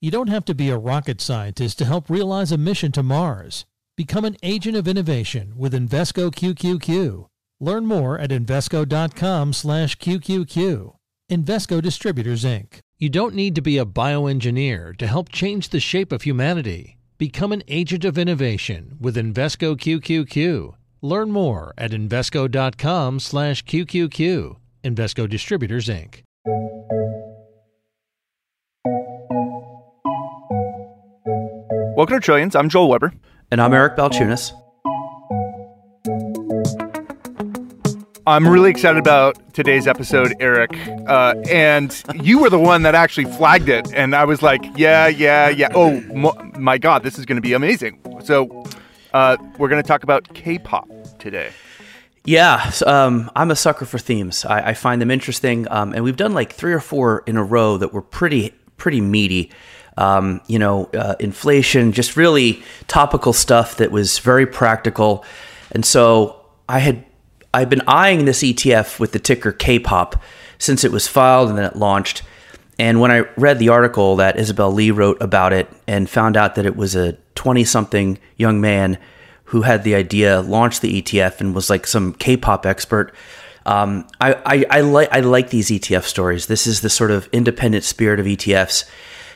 You don't have to be a rocket scientist to help realize a mission to Mars. Become an agent of innovation with Invesco QQQ. Learn more at Invesco.com slash QQQ. Invesco Distributors, Inc. You don't need to be a bioengineer to help change the shape of humanity. Become an agent of innovation with Invesco QQQ. Learn more at Invesco.com/QQQ. Invesco Distributors, Inc. Welcome to Trillions. I'm Joel Weber. And I'm Eric Balchunas. I'm really excited about today's episode, Eric. Uh, and you were the one that actually flagged it. And I was like, yeah, yeah, yeah. Oh, mo- my God, this is going to be amazing. So, uh, we're going to talk about K pop today. Yeah, um, I'm a sucker for themes. I, I find them interesting. Um, and we've done like three or four in a row that were pretty, pretty meaty um, you know, uh, inflation, just really topical stuff that was very practical. And so I had I've been eyeing this ETF with the ticker K-pop since it was filed and then it launched. And when I read the article that Isabelle Lee wrote about it and found out that it was a 20 something young man who had the idea, launched the ETF, and was like some K pop expert. Um, I, I, I, like I like these ETF stories. This is the sort of independent spirit of ETFs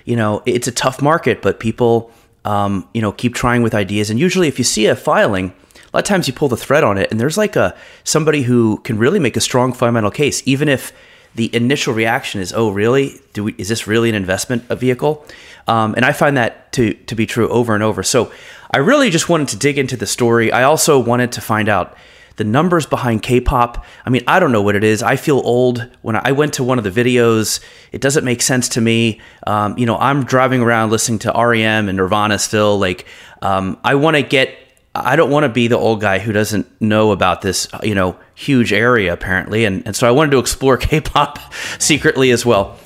you know, it's a tough market, but people, um, you know, keep trying with ideas. And usually, if you see a filing, a lot of times you pull the thread on it, and there's like a somebody who can really make a strong fundamental case, even if the initial reaction is, "Oh, really? Do we? Is this really an investment a vehicle?" Um, and I find that to to be true over and over. So I really just wanted to dig into the story. I also wanted to find out the numbers behind K-pop. I mean, I don't know what it is. I feel old when I went to one of the videos. It doesn't make sense to me. Um, you know, I'm driving around listening to REM and Nirvana still. Like, um, I want to get. I don't want to be the old guy who doesn't know about this, you know, huge area apparently, and and so I wanted to explore K-pop secretly as well.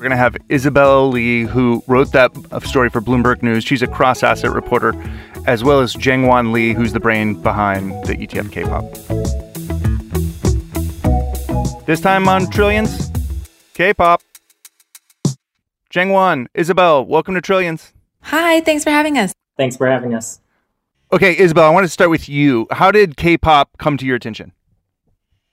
We're going to have Isabella Lee, who wrote that story for Bloomberg News. She's a cross asset reporter, as well as Jangwon Lee, who's the brain behind the ETF K pop. This time on Trillions, K pop. Jangwon, Isabelle, welcome to Trillions. Hi, thanks for having us. Thanks for having us. Okay, Isabelle, I want to start with you. How did K pop come to your attention?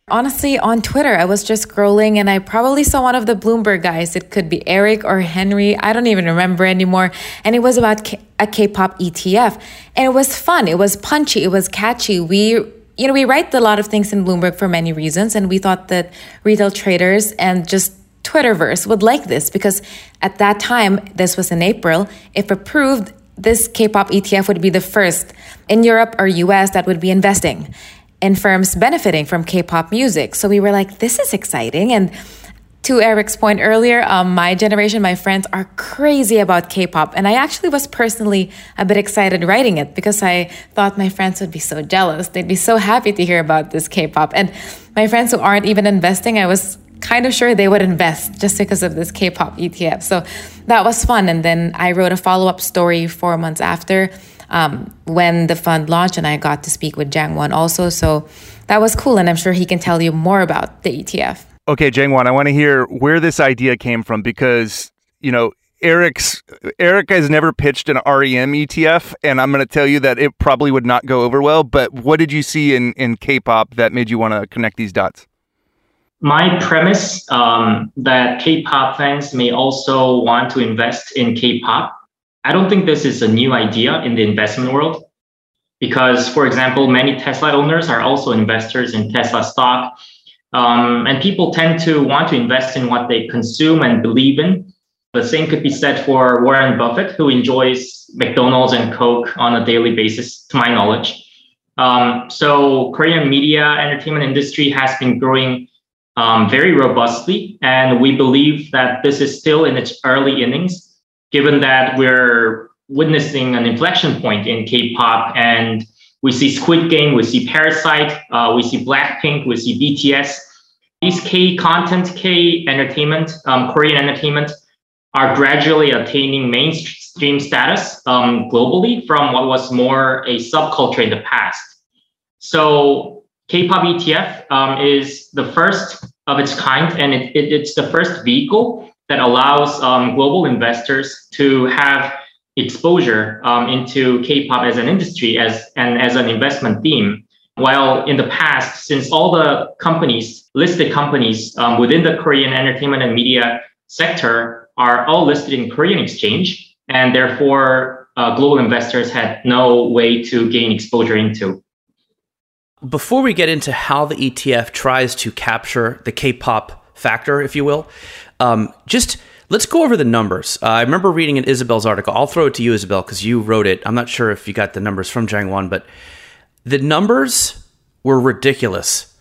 Honestly, on Twitter, I was just scrolling and I probably saw one of the Bloomberg guys. It could be Eric or Henry. I don't even remember anymore. And it was about K- a K-pop ETF. And it was fun. It was punchy. It was catchy. We, you know, we write a lot of things in Bloomberg for many reasons. And we thought that retail traders and just Twitterverse would like this because at that time, this was in April, if approved, this K-pop ETF would be the first in Europe or US that would be investing and firms benefiting from K-pop music. So we were like, this is exciting. And to Eric's point earlier, um, my generation, my friends are crazy about K-pop, and I actually was personally a bit excited writing it because I thought my friends would be so jealous. They'd be so happy to hear about this K-pop, and my friends who aren't even investing, I was kind of sure they would invest just because of this K-pop ETF. So that was fun, and then I wrote a follow-up story four months after um, when the fund launched, and I got to speak with Jangwon also. So that was cool, and I'm sure he can tell you more about the ETF. Okay, Jangwon, I want to hear where this idea came from because you know Eric's Eric has never pitched an REM ETF, and I'm going to tell you that it probably would not go over well. But what did you see in in K-pop that made you want to connect these dots? My premise um, that K-pop fans may also want to invest in K-pop I don't think this is a new idea in the investment world because, for example, many Tesla owners are also investors in Tesla stock. Um, and people tend to want to invest in what they consume and believe in. The same could be said for Warren Buffett, who enjoys McDonald's and Coke on a daily basis, to my knowledge. Um, so Korean media entertainment industry has been growing um, very robustly, and we believe that this is still in its early innings given that we're witnessing an inflection point in K-pop and we see Squid Game, we see Parasite, uh, we see Blackpink, we see BTS. These K content, K entertainment, um, Korean entertainment are gradually attaining mainstream status um, globally from what was more a subculture in the past. So K-pop ETF um, is the first of its kind, and it, it, it's the first vehicle that allows um, global investors to have exposure um, into K-pop as an industry as and as an investment theme. While in the past, since all the companies, listed companies um, within the Korean entertainment and media sector are all listed in Korean exchange, and therefore uh, global investors had no way to gain exposure into. Before we get into how the ETF tries to capture the K-pop factor, if you will, um, just let's go over the numbers. Uh, I remember reading in Isabelle's article. I'll throw it to you, Isabelle, because you wrote it. I'm not sure if you got the numbers from Jangwon, but the numbers were ridiculous.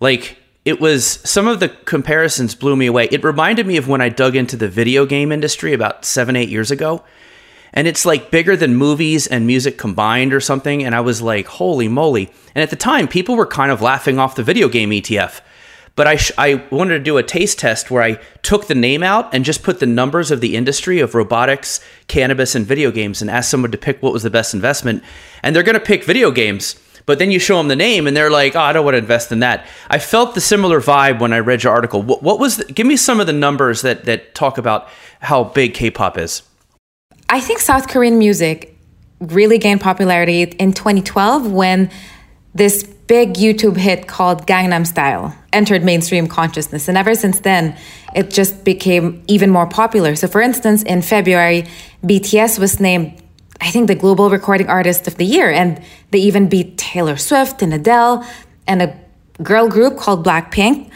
Like it was some of the comparisons blew me away. It reminded me of when I dug into the video game industry about seven, eight years ago and it's like bigger than movies and music combined or something. And I was like, holy moly. And at the time, people were kind of laughing off the video game ETF. But I, sh- I wanted to do a taste test where I took the name out and just put the numbers of the industry of robotics, cannabis, and video games and asked someone to pick what was the best investment. And they're going to pick video games. But then you show them the name and they're like, oh, I don't want to invest in that. I felt the similar vibe when I read your article. What, what was, the, give me some of the numbers that, that talk about how big K pop is. I think South Korean music really gained popularity in 2012 when this big YouTube hit called Gangnam Style entered mainstream consciousness. And ever since then, it just became even more popular. So, for instance, in February, BTS was named, I think, the Global Recording Artist of the Year. And they even beat Taylor Swift and Adele and a girl group called Blackpink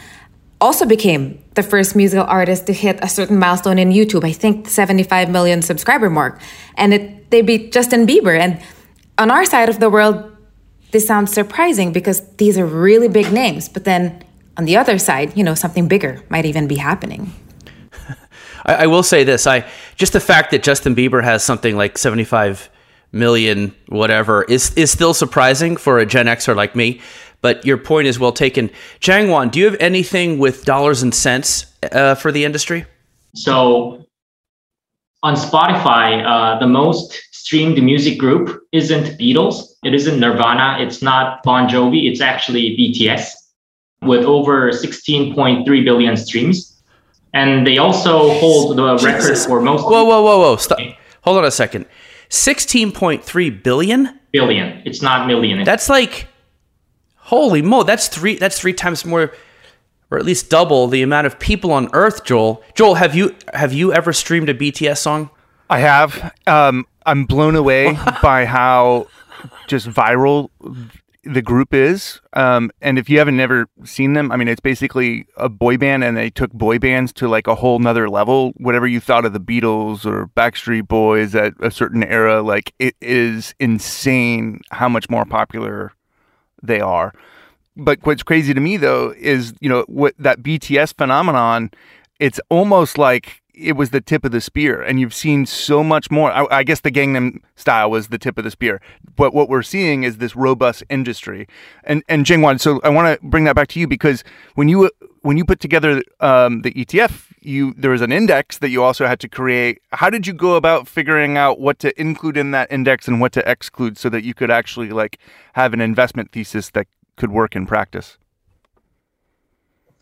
also became the first musical artist to hit a certain milestone in YouTube. I think 75 million subscriber mark, and it they beat Justin Bieber. And on our side of the world, this sounds surprising because these are really big names. But then on the other side, you know, something bigger might even be happening. I, I will say this: I just the fact that Justin Bieber has something like 75 million whatever is is still surprising for a Gen Xer like me. But your point is well taken. Jangwon, do you have anything with dollars and cents uh, for the industry? So on Spotify, uh, the most streamed music group isn't Beatles, it isn't Nirvana, it's not Bon Jovi, it's actually BTS with over 16.3 billion streams. And they also hold the record for most. Whoa, whoa, whoa, whoa! Stop. Hold on a second. 16.3 billion. Billion. It's not million. That's like Holy mo, that's three that's three times more or at least double the amount of people on earth, Joel. Joel, have you have you ever streamed a BTS song? I have. Um, I'm blown away by how just viral the group is. Um, and if you haven't never seen them, I mean, it's basically a boy band, and they took boy bands to like a whole nother level. Whatever you thought of the Beatles or Backstreet Boys at a certain era, like it is insane how much more popular they are. But what's crazy to me though is, you know, what that BTS phenomenon, it's almost like it was the tip of the spear and you've seen so much more. I, I, guess the gangnam style was the tip of the spear. But what we're seeing is this robust industry. And and Jangwon so i want to bring that back to you because when you when you put together um, the etf you there was an index that you also had to create. How did you go about figuring out what to include in that index and what to exclude so that you could actually like have an investment thesis that could work in practice?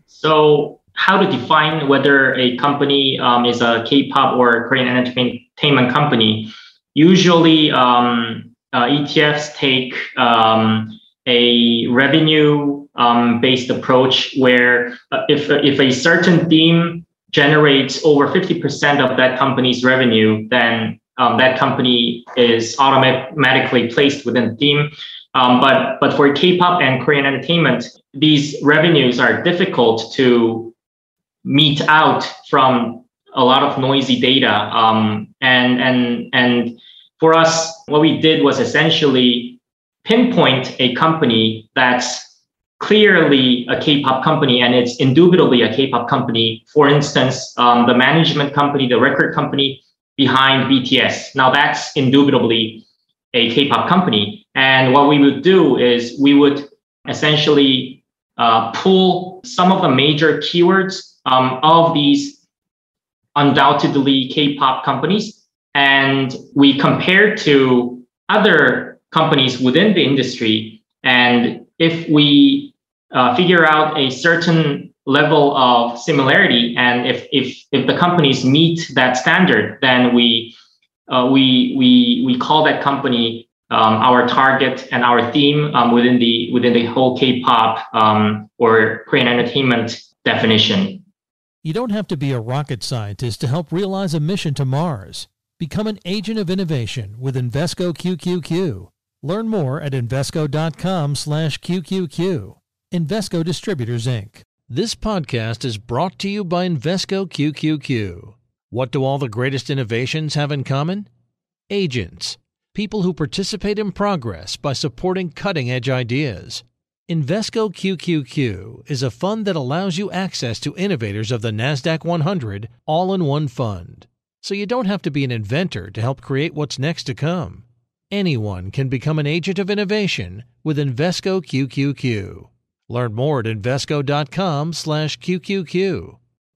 So how to define whether a company um, is a k-pop or a korean entertainment company usually um, uh, etfs take um, a revenue um, approach where uh, if, if a certain theme generates over 50% of that company's revenue, then um, that company is automatically placed within the theme. Um, but but for K-pop and Korean entertainment, these revenues are difficult to meet out from a lot of noisy data. Um, and and and for us, what we did was essentially pinpoint a company that's clearly a K-pop company, and it's indubitably a K-pop company. For instance, um, the management company, the record company behind BTS. Now that's indubitably a K-pop company. And what we would do is we would essentially uh, pull some of the major keywords um, of these undoubtedly K-pop companies, and we compare to other companies within the industry. And if we uh, figure out a certain level of similarity, and if if if the companies meet that standard, then we uh, we we we call that company um, our target and our theme um, within the within the whole K-pop um, or Korean entertainment definition. You don't have to be a rocket scientist to help realize a mission to Mars. Become an agent of innovation with Invesco QQQ. Learn more at Invesco.com/QQQ. Invesco Distributors Inc. This podcast is brought to you by Invesco QQQ. What do all the greatest innovations have in common? Agents, people who participate in progress by supporting cutting edge ideas. Invesco QQQ is a fund that allows you access to innovators of the NASDAQ 100 all in one fund. So you don't have to be an inventor to help create what's next to come. Anyone can become an agent of innovation with Invesco QQQ. Learn more at Invesco.com/QQQ.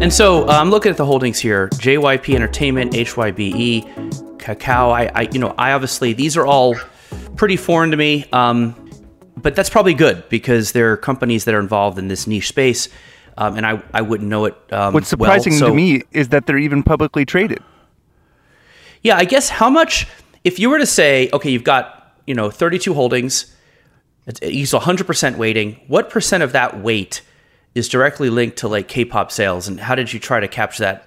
And so uh, I'm looking at the holdings here: JYP Entertainment, HYBE, Kakao. I, I, you know, I obviously these are all pretty foreign to me, um, but that's probably good because they're companies that are involved in this niche space, um, and I, I wouldn't know it. Um, What's surprising well, so, to me is that they're even publicly traded. Yeah, I guess how much if you were to say, okay, you've got you know 32 holdings, it's, use 100% weighting. What percent of that weight? Is directly linked to like K-pop sales, and how did you try to capture that?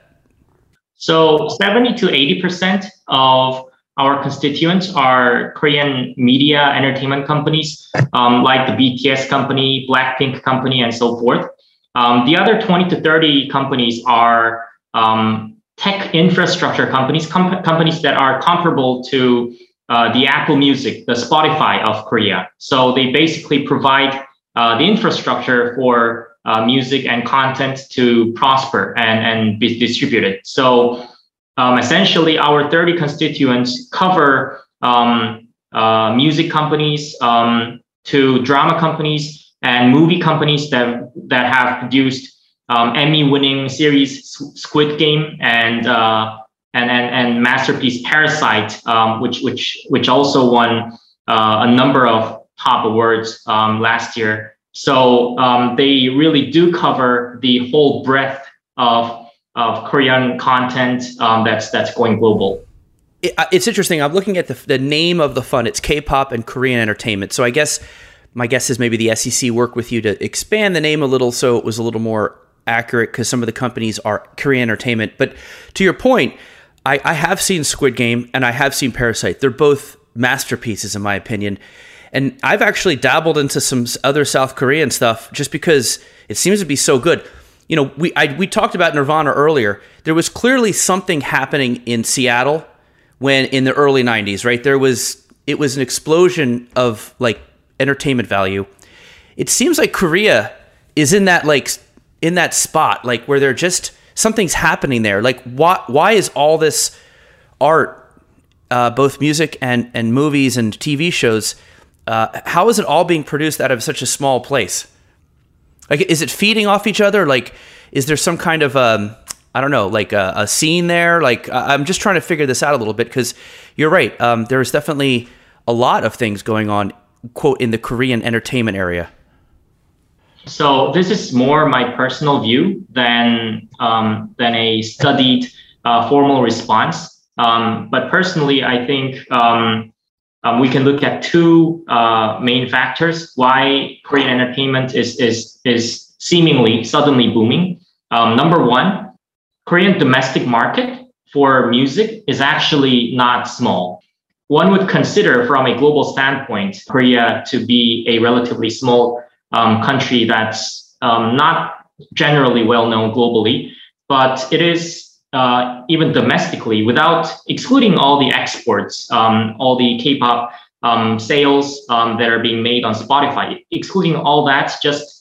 So 70 to 80 percent of our constituents are Korean media entertainment companies, um, like the BTS company, Blackpink company, and so forth. Um, the other 20 to 30 companies are um, tech infrastructure companies, com- companies that are comparable to uh, the Apple Music, the Spotify of Korea. So they basically provide uh, the infrastructure for uh, music and content to prosper and, and be distributed. So um, essentially, our 30 constituents cover um, uh, music companies um, to drama companies and movie companies that, that have produced um, Emmy-winning series Squid Game and uh, and, and and masterpiece Parasite, um, which which which also won uh, a number of top awards um, last year. So um, they really do cover the whole breadth of, of Korean content um, that's that's going global. Uh, it's interesting. I'm looking at the, the name of the fund. It's K-pop and Korean entertainment. So I guess my guess is maybe the SEC worked with you to expand the name a little so it was a little more accurate because some of the companies are Korean entertainment. But to your point, I, I have seen Squid Game and I have seen Parasite. They're both masterpieces in my opinion. And I've actually dabbled into some other South Korean stuff just because it seems to be so good. You know, we I, we talked about Nirvana earlier. There was clearly something happening in Seattle when in the early '90s, right? There was it was an explosion of like entertainment value. It seems like Korea is in that like in that spot, like where they're just something's happening there. Like why why is all this art, uh, both music and and movies and TV shows? Uh, how is it all being produced out of such a small place? Like, is it feeding off each other? Like, is there some kind of um, I don't know, like a, a, scene there? Like, I'm just trying to figure this out a little bit because you're right. Um, there's definitely a lot of things going on, quote, in the Korean entertainment area. So this is more my personal view than um, than a studied uh, formal response. Um, but personally, I think um, um, we can look at two uh, main factors why Korean entertainment is is is seemingly suddenly booming. Um, number one, Korean domestic market for music is actually not small. One would consider, from a global standpoint, Korea to be a relatively small um, country that's um, not generally well known globally, but it is uh, even domestically, without excluding all the exports, um, all the K-pop um, sales um, that are being made on Spotify, excluding all that, just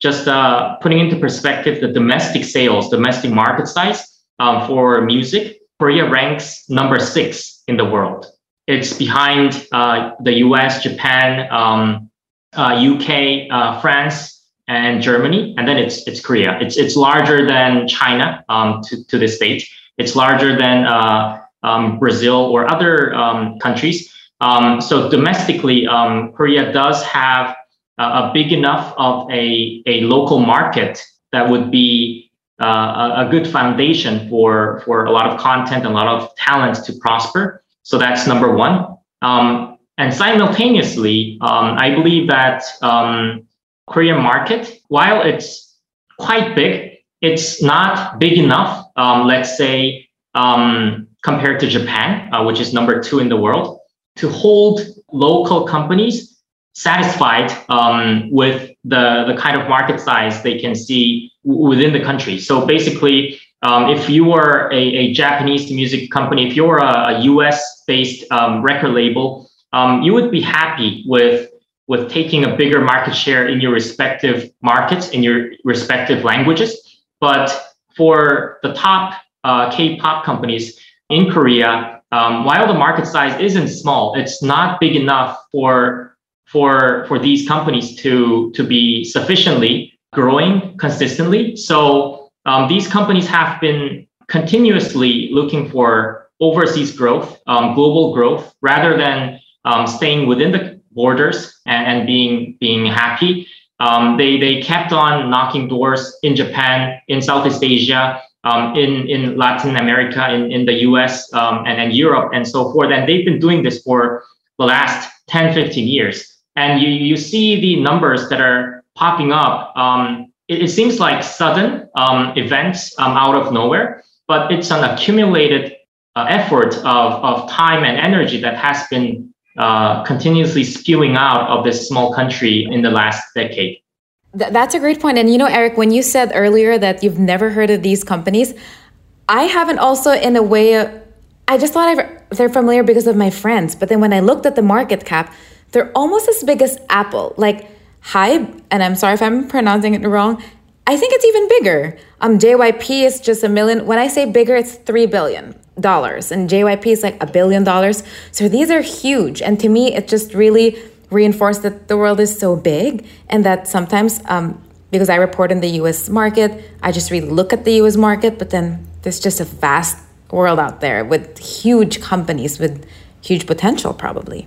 just uh, putting into perspective the domestic sales, domestic market size um, for music, Korea ranks number six in the world. It's behind uh, the US, Japan, um, UK, uh, uh, France, and Germany, and then it's it's Korea. It's it's larger than China um, to to this stage. It's larger than uh, um, Brazil or other um, countries. Um, so domestically, um, Korea does have a, a big enough of a, a local market that would be uh, a, a, good foundation for, for a lot of content and a lot of talent to prosper. So that's number one. Um, and simultaneously, um, I believe that um, Korean market, while it's quite big, it's not big enough, um, let's say, um, compared to Japan, uh, which is number two in the world, to hold local companies satisfied um, with the, the kind of market size they can see w- within the country. So basically, um, if you are a, a, Japanese music company, if you're a, a US based um, record label, um, you would be happy with, with taking a bigger market share in your respective markets, in your respective languages. But for the top uh, K pop companies in Korea, um, while the market size isn't small, it's not big enough for for for these companies to to be sufficiently growing consistently. So um, these companies have been continuously looking for overseas growth, um, global growth, rather than um, staying within the borders and, and being being happy. Um, they they kept on knocking doors in Japan, in Southeast Asia, um, in, in Latin America, in, in the US, um, and, and Europe, and so forth. And they've been doing this for the last 10, 15 years. And you, you see the numbers that are popping up. Um, it, it, seems like sudden um, events um, out of nowhere, but it's an accumulated uh, effort of, of time and energy that has been uh, continuously spewing out of this small country in the last decade. Th- that's a great point. And you know, Eric, when you said earlier that you've never heard of these companies, I haven't also, in a way, uh, I just thought I, they're familiar because of my friends. But then when I looked at the market cap, they're almost as big as Apple. Like Hybe, and I'm sorry if I'm pronouncing it wrong, I think it's even bigger. Um, JYP is just a million. When I say bigger, it's three billion dollars, and JYP is like a billion dollars. So these are huge, and to me, it just really reinforced that the world is so big and that sometimes um, because I report in the US market, I just really look at the US market, but then there's just a vast world out there with huge companies with huge potential, probably.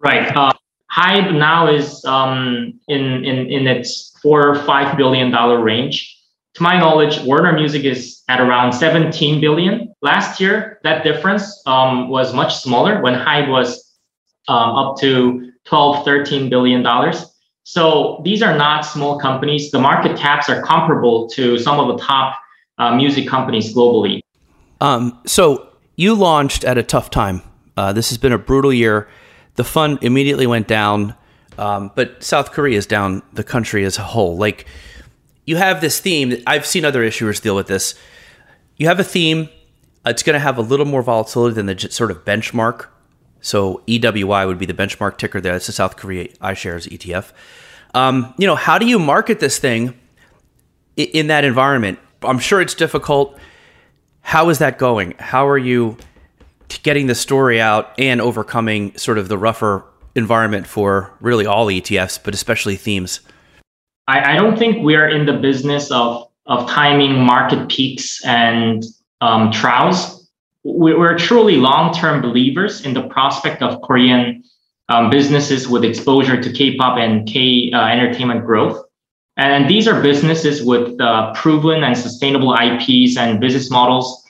Right. Uh, Hybe now is um, in, in, in its four or five billion dollar range. To my knowledge, Warner Music is at around 17 billion. Last year, that difference um, was much smaller when Hybe was um, up to 12, 13 billion dollars. So these are not small companies. The market caps are comparable to some of the top uh, music companies globally. Um, so you launched at a tough time. Uh, this has been a brutal year. The fund immediately went down, um, but South Korea is down the country as a whole. Like you have this theme. I've seen other issuers deal with this. You have a theme. It's going to have a little more volatility than the sort of benchmark so EWY would be the benchmark ticker there. It's the South Korea iShares ETF. Um, you know, how do you market this thing in that environment? I'm sure it's difficult. How is that going? How are you getting the story out and overcoming sort of the rougher environment for really all ETFs, but especially themes? I, I don't think we are in the business of of timing market peaks and um, trials we're truly long-term believers in the prospect of Korean um, businesses with exposure to K-pop and K uh, entertainment growth. And these are businesses with uh, proven and sustainable IPs and business models,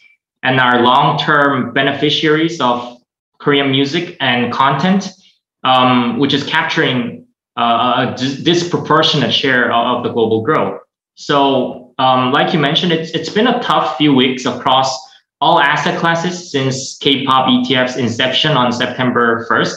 and are long-term beneficiaries of Korean music and content, um, which is capturing uh, a disproportionate share of the global growth. So, um, like you mentioned, it's it's been a tough few weeks across all asset classes since K-pop ETF's inception on September 1st.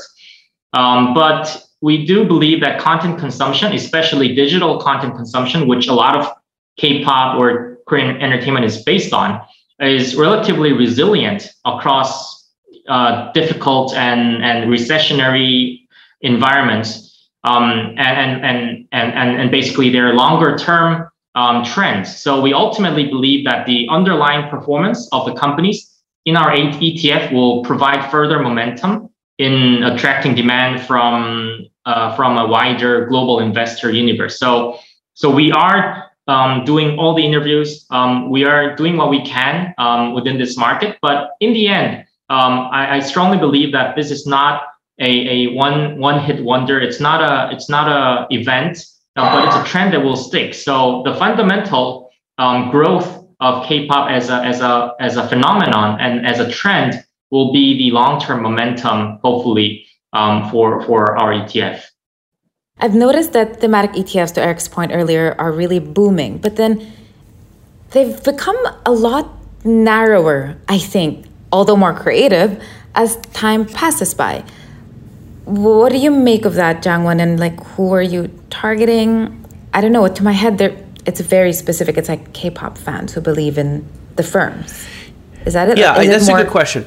Um, but we do believe that content consumption, especially digital content consumption, which a lot of K-pop or Korean entertainment is based on, is relatively resilient across uh, difficult and, and recessionary environments. Um, and, and, and, and, and basically their longer term um, trends. So we ultimately believe that the underlying performance of the companies in our ETF will provide further momentum in attracting demand from uh, from a wider global investor universe. So so we are um, doing all the interviews. Um, we are doing what we can um, within this market, but in the end, um, I, I, strongly believe that this is not a, a one one hit wonder. It's not a it's not a event, uh, but it's a trend that will stick. So the fundamental um, growth of K-pop as a as a as a phenomenon and as a trend will be the long term momentum, hopefully, um, for for our ETF. I've noticed that thematic ETFs, to Eric's point earlier, are really booming, but then they've become a lot narrower. I think, although more creative, as time passes by. What do you make of that, Jangwon? And like, who are you targeting? I don't know. To my head, there it's very specific. It's like K-pop fans who believe in the firms. Is that it? Yeah, Is that's it more- a good question.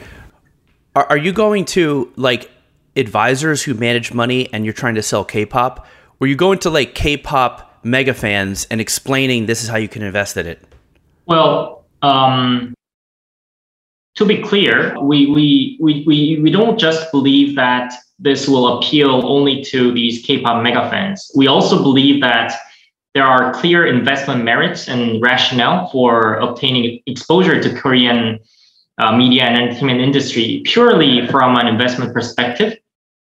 Are, are you going to like advisors who manage money and you're trying to sell K-pop? Were you going to like K-pop mega fans and explaining this is how you can invest in it? Well, um, to be clear, we, we, we, we, we don't just believe that this will appeal only to these K-pop mega fans. We also believe that there are clear investment merits and rationale for obtaining exposure to Korean uh, media and entertainment industry purely from an investment perspective.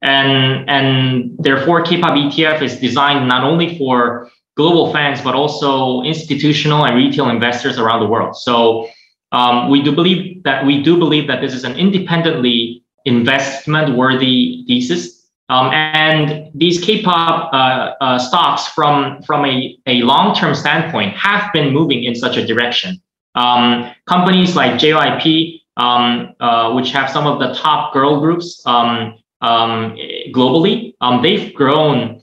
And, and therefore, K-pop ETF is designed not only for global fans, but also institutional and retail investors around the world. So um, we do believe that we do believe that this is an independently investment worthy thesis. Um, and these K-pop uh, uh, stocks, from from a, a long-term standpoint, have been moving in such a direction. Um, companies like JYP, um, uh, which have some of the top girl groups um, um, globally, um, they've grown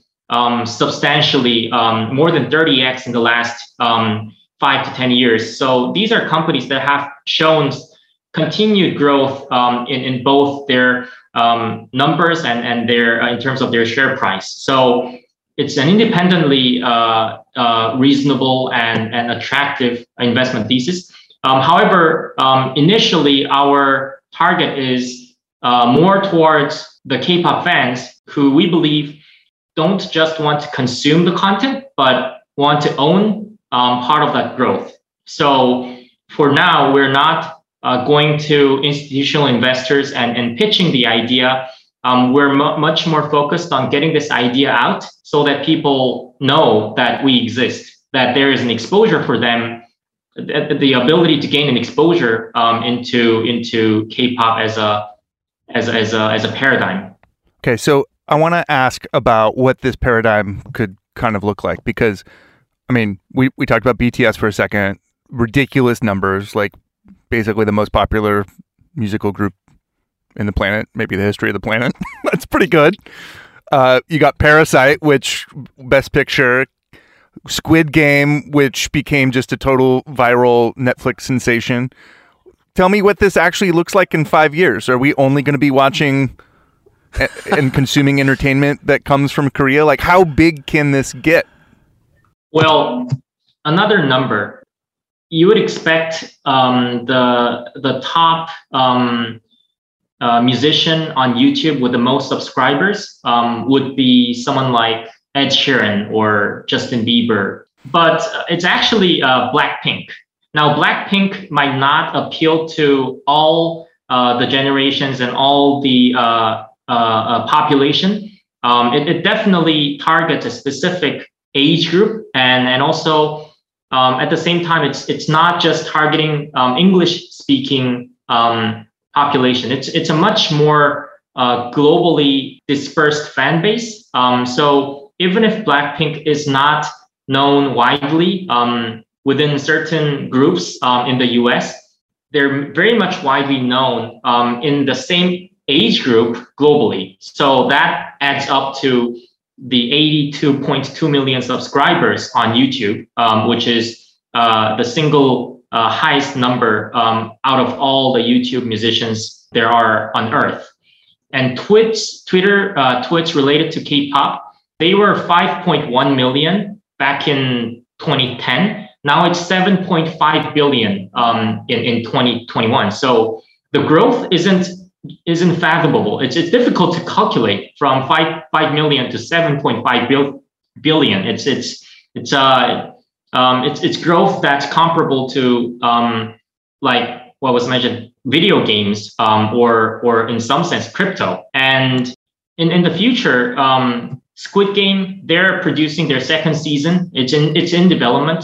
substantially, more than 30x in the last five to 10 years. So these are companies that have shown continued growth um, in, in both their um, numbers and, and their uh, in terms of their share price. So it's an independently uh, uh, reasonable and, and attractive investment thesis. Um, however, um, initially our target is uh, more towards the K-pop fans who we believe don't just want to consume the content, but want to own um, part of that growth. So for now, we're not uh, going to institutional investors and, and pitching the idea. Um, we're m- much more focused on getting this idea out so that people know that we exist, that there is an exposure for them, the, the ability to gain an exposure um, into into K-pop as a as as a as a paradigm. Okay, so I want to ask about what this paradigm could kind of look like because, I mean, we we talked about BTS for a second, ridiculous numbers, like basically the most popular musical group in the planet, maybe the history of the planet. That's pretty good. Uh, you got Parasite, which Best Picture, Squid Game, which became just a total viral Netflix sensation. Tell me what this actually looks like in five years. Are we only going to be watching and consuming entertainment that comes from Korea? Like, how big can this get? Well, another number you would expect um, the the top um, uh, musician on YouTube with the most subscribers um, would be someone like Ed Sheeran or Justin Bieber, but it's actually uh, Blackpink. Now, Blackpink might not appeal to all uh, the generations and all the uh, uh, uh, population. Um, it, it definitely targets a specific age group and and also um, at the same time, it's it's not just targeting um, English speaking um, population. It's it's a much more uh, globally dispersed fan base. Um, so even if Blackpink is not known widely um, within certain groups um, in the U.S., they're very much widely known in the same age group globally. So that adds up to the 82.2 million subscribers on YouTube, um, which is uh, the single uh, highest number um, out of all the YouTube musicians there are on Earth. And Twitch, Twitter, uh, Twitch related to K-pop They were 5.1 million back in 2010. Now it's 7.5 billion um, in, in 2021. So the growth isn't isn't fathomable. It's, it's difficult to calculate from 5, 5 million to 7.5 bil- billion. It's it's it's uh um, it's it's growth that's comparable to um, like what was mentioned video games um, or or in some sense crypto and in, in the future um, squid game they're producing their second season it's in it's in development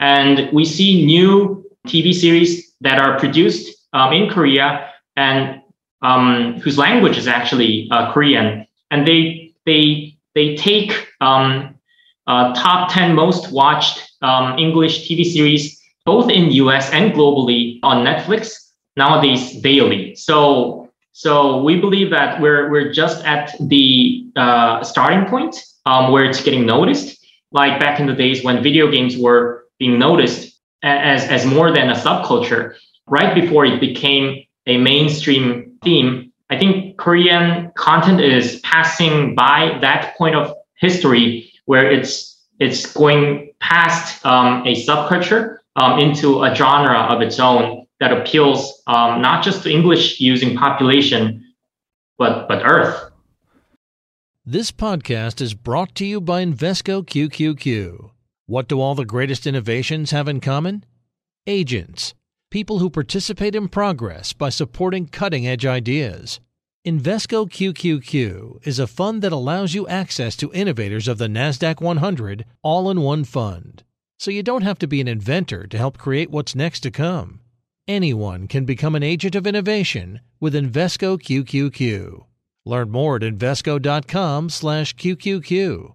and we see new tv series that are produced um, in korea and um, whose language is actually uh, korean and they they they take um, uh, top 10 most watched um, english tv series both in us and globally on netflix nowadays daily. So so we believe that we're we're just at the uh, starting point um, where it's getting noticed. Like back in the days when video games were being noticed as as more than a subculture, right before it became a mainstream theme. I think Korean content is passing by that point of history where it's it's going past um, a subculture um, into a genre of its own that appeals um, not just to English using population, but, but Earth. This podcast is brought to you by Invesco QQQ. What do all the greatest innovations have in common? Agents, people who participate in progress by supporting cutting edge ideas. Invesco QQQ is a fund that allows you access to innovators of the NASDAQ 100 all in one fund. So you don't have to be an inventor to help create what's next to come. Anyone can become an agent of innovation with Invesco QQQ. Learn more at invesco.com/qqq.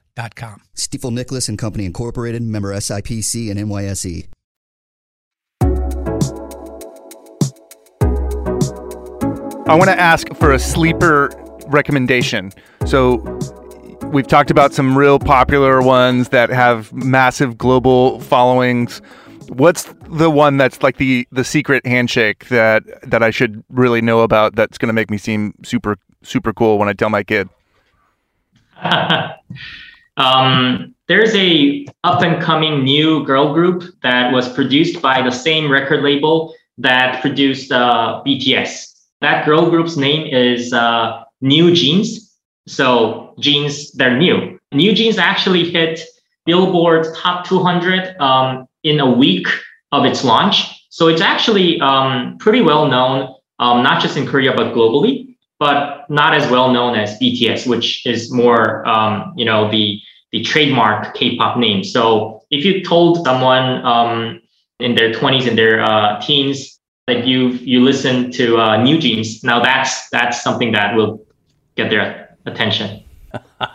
Stifel.com. Stifel Nicolaus and Company Incorporated, member SIPC and NYSE. I want to ask for a sleeper recommendation. So we've talked about some real popular ones that have massive global followings. What's the one that's like the the secret handshake that that I should really know about that's going to make me seem super super cool when I tell my kid? Um, there's a up and coming new girl group that was produced by the same record label that produced uh, BTS. That girl group's name is uh, New Jeans. So jeans, they're new. New Jeans actually hit Billboard Top 200 um, in a week of its launch. So it's actually um, pretty well known, um, not just in Korea but globally but not as well known as BTS, which is more, um, you know, the the trademark K-pop name. So if you told someone um, in their 20s and their uh, teens that you you listen to uh, New Jeans, now that's that's something that will get their attention.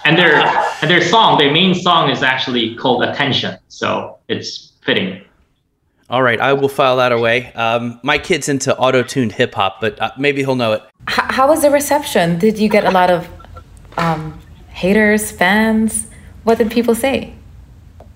and their and their song, their main song is actually called Attention, so it's fitting. All right, I will file that away. Um, my kid's into auto-tuned hip hop, but uh, maybe he'll know it. H- how was the reception? Did you get a lot of um, haters, fans? What did people say?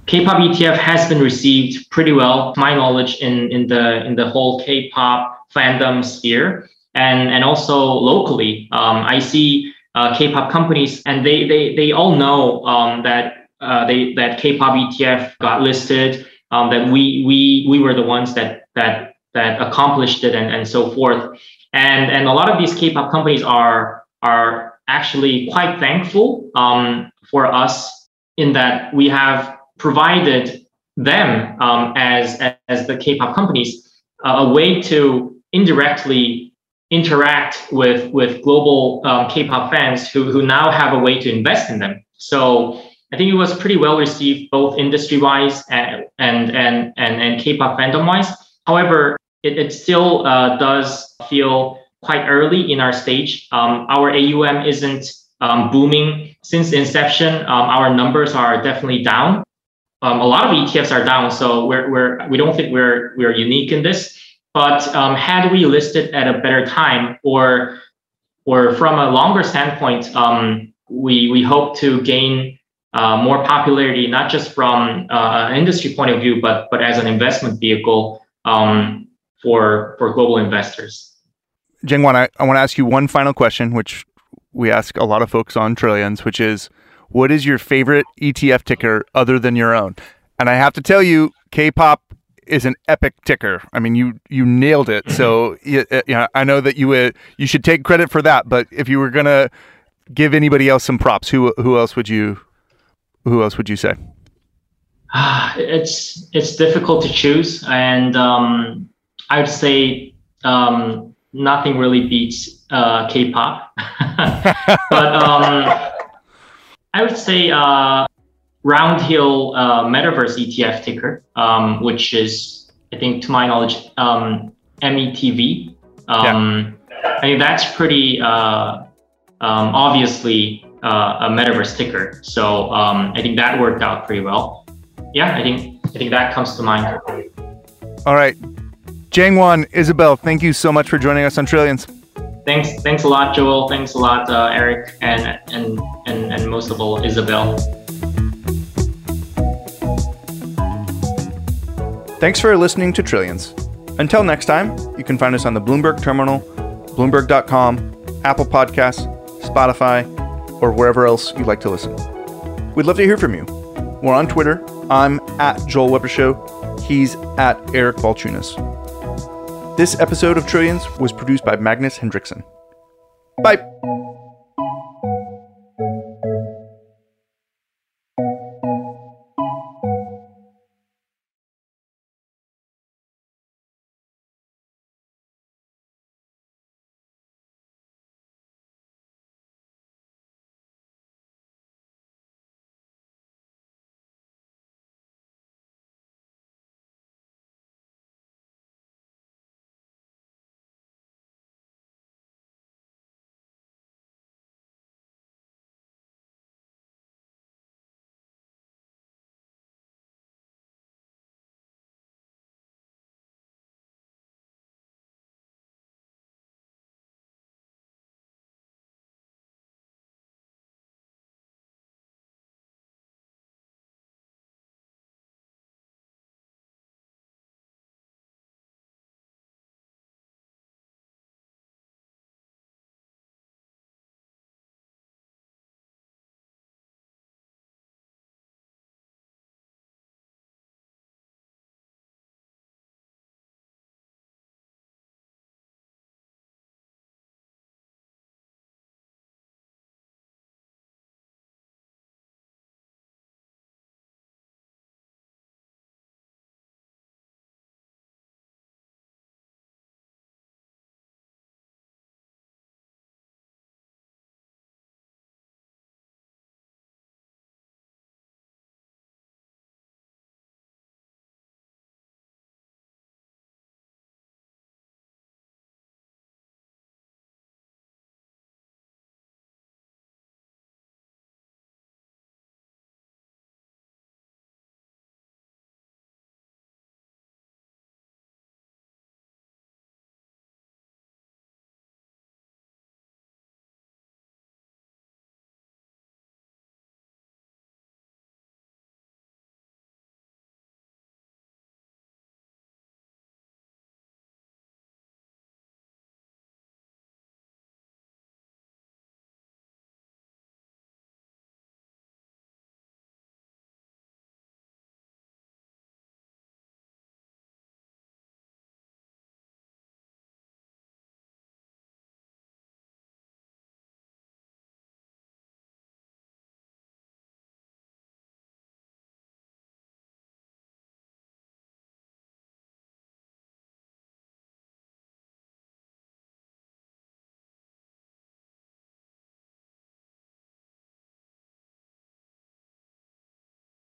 K-pop ETF has been received pretty well, to my knowledge, in, in the in the whole K-pop fandom sphere and and also locally. Um, I see uh, K-pop companies, and they they they all know um, that uh, they that K-pop ETF got listed. Um, that we we we were the ones that that that accomplished it, and, and so forth. And and a lot of these K-pop companies are are actually quite thankful um, for us in that we have provided them um, as as the K-pop companies uh, a way to indirectly interact with with global um, K-pop fans who who now have a way to invest in them. So I think it was pretty well received both industry wise and and and and, and K-pop fandom wise. However, it, it still uh, does feel quite early in our stage. Um, our AUM isn't um, booming since inception. Um, our numbers are definitely down. Um, a lot of ETFs are down, so we're, we're we don't think we're we're unique in this. But um, had we listed at a better time, or or from a longer standpoint, um, we we hope to gain uh, more popularity, not just from uh, an industry point of view, but but as an investment vehicle um, for for global investors. Jangwon, I, I want to ask you one final question, which we ask a lot of folks on Trillions, which is, what is your favorite ETF ticker other than your own? And I have to tell you, K-pop is an epic ticker. I mean, you you nailed it. So you, you know, I know that you uh, you should take credit for that. But if you were gonna give anybody else some props, who who else would you who else would you say? It's it's difficult to choose, and um, I would say um, nothing really beats uh, K-pop. but um, I would say uh, Roundhill uh, Metaverse ETF ticker, um, which is, I think, to my knowledge, um, METV. Um, yeah. I mean, that's pretty uh, um, obviously uh, a Metaverse ticker. So um, I think that worked out pretty well. Yeah, I think I think that comes to mind. All right, Jangwon, Isabelle, thank you so much for joining us on Trillions. Thanks, thanks a lot, Joel. Thanks a lot, uh, Eric, and, and and and most of all, Isabelle. Thanks for listening to Trillions. Until next time, you can find us on the Bloomberg Terminal, Bloomberg.com, Apple Podcasts, Spotify, or wherever else you'd like to listen. We'd love to hear from you. We're on Twitter. I'm at Joel Weber Show. He's at Eric Balchunas. This episode of Trillions was produced by Magnus Henriksson. Bye.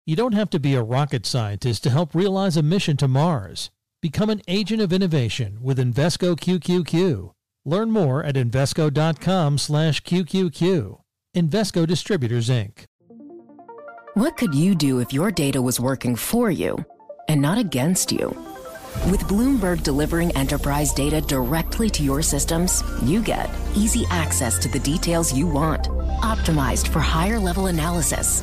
You don't have to be a rocket scientist to help realize a mission to Mars. Become an agent of innovation with Invesco QQQ. Learn more at Invesco.com slash QQQ. Invesco Distributors, Inc. What could you do if your data was working for you and not against you? With Bloomberg delivering enterprise data directly to your systems, you get easy access to the details you want, optimized for higher level analysis,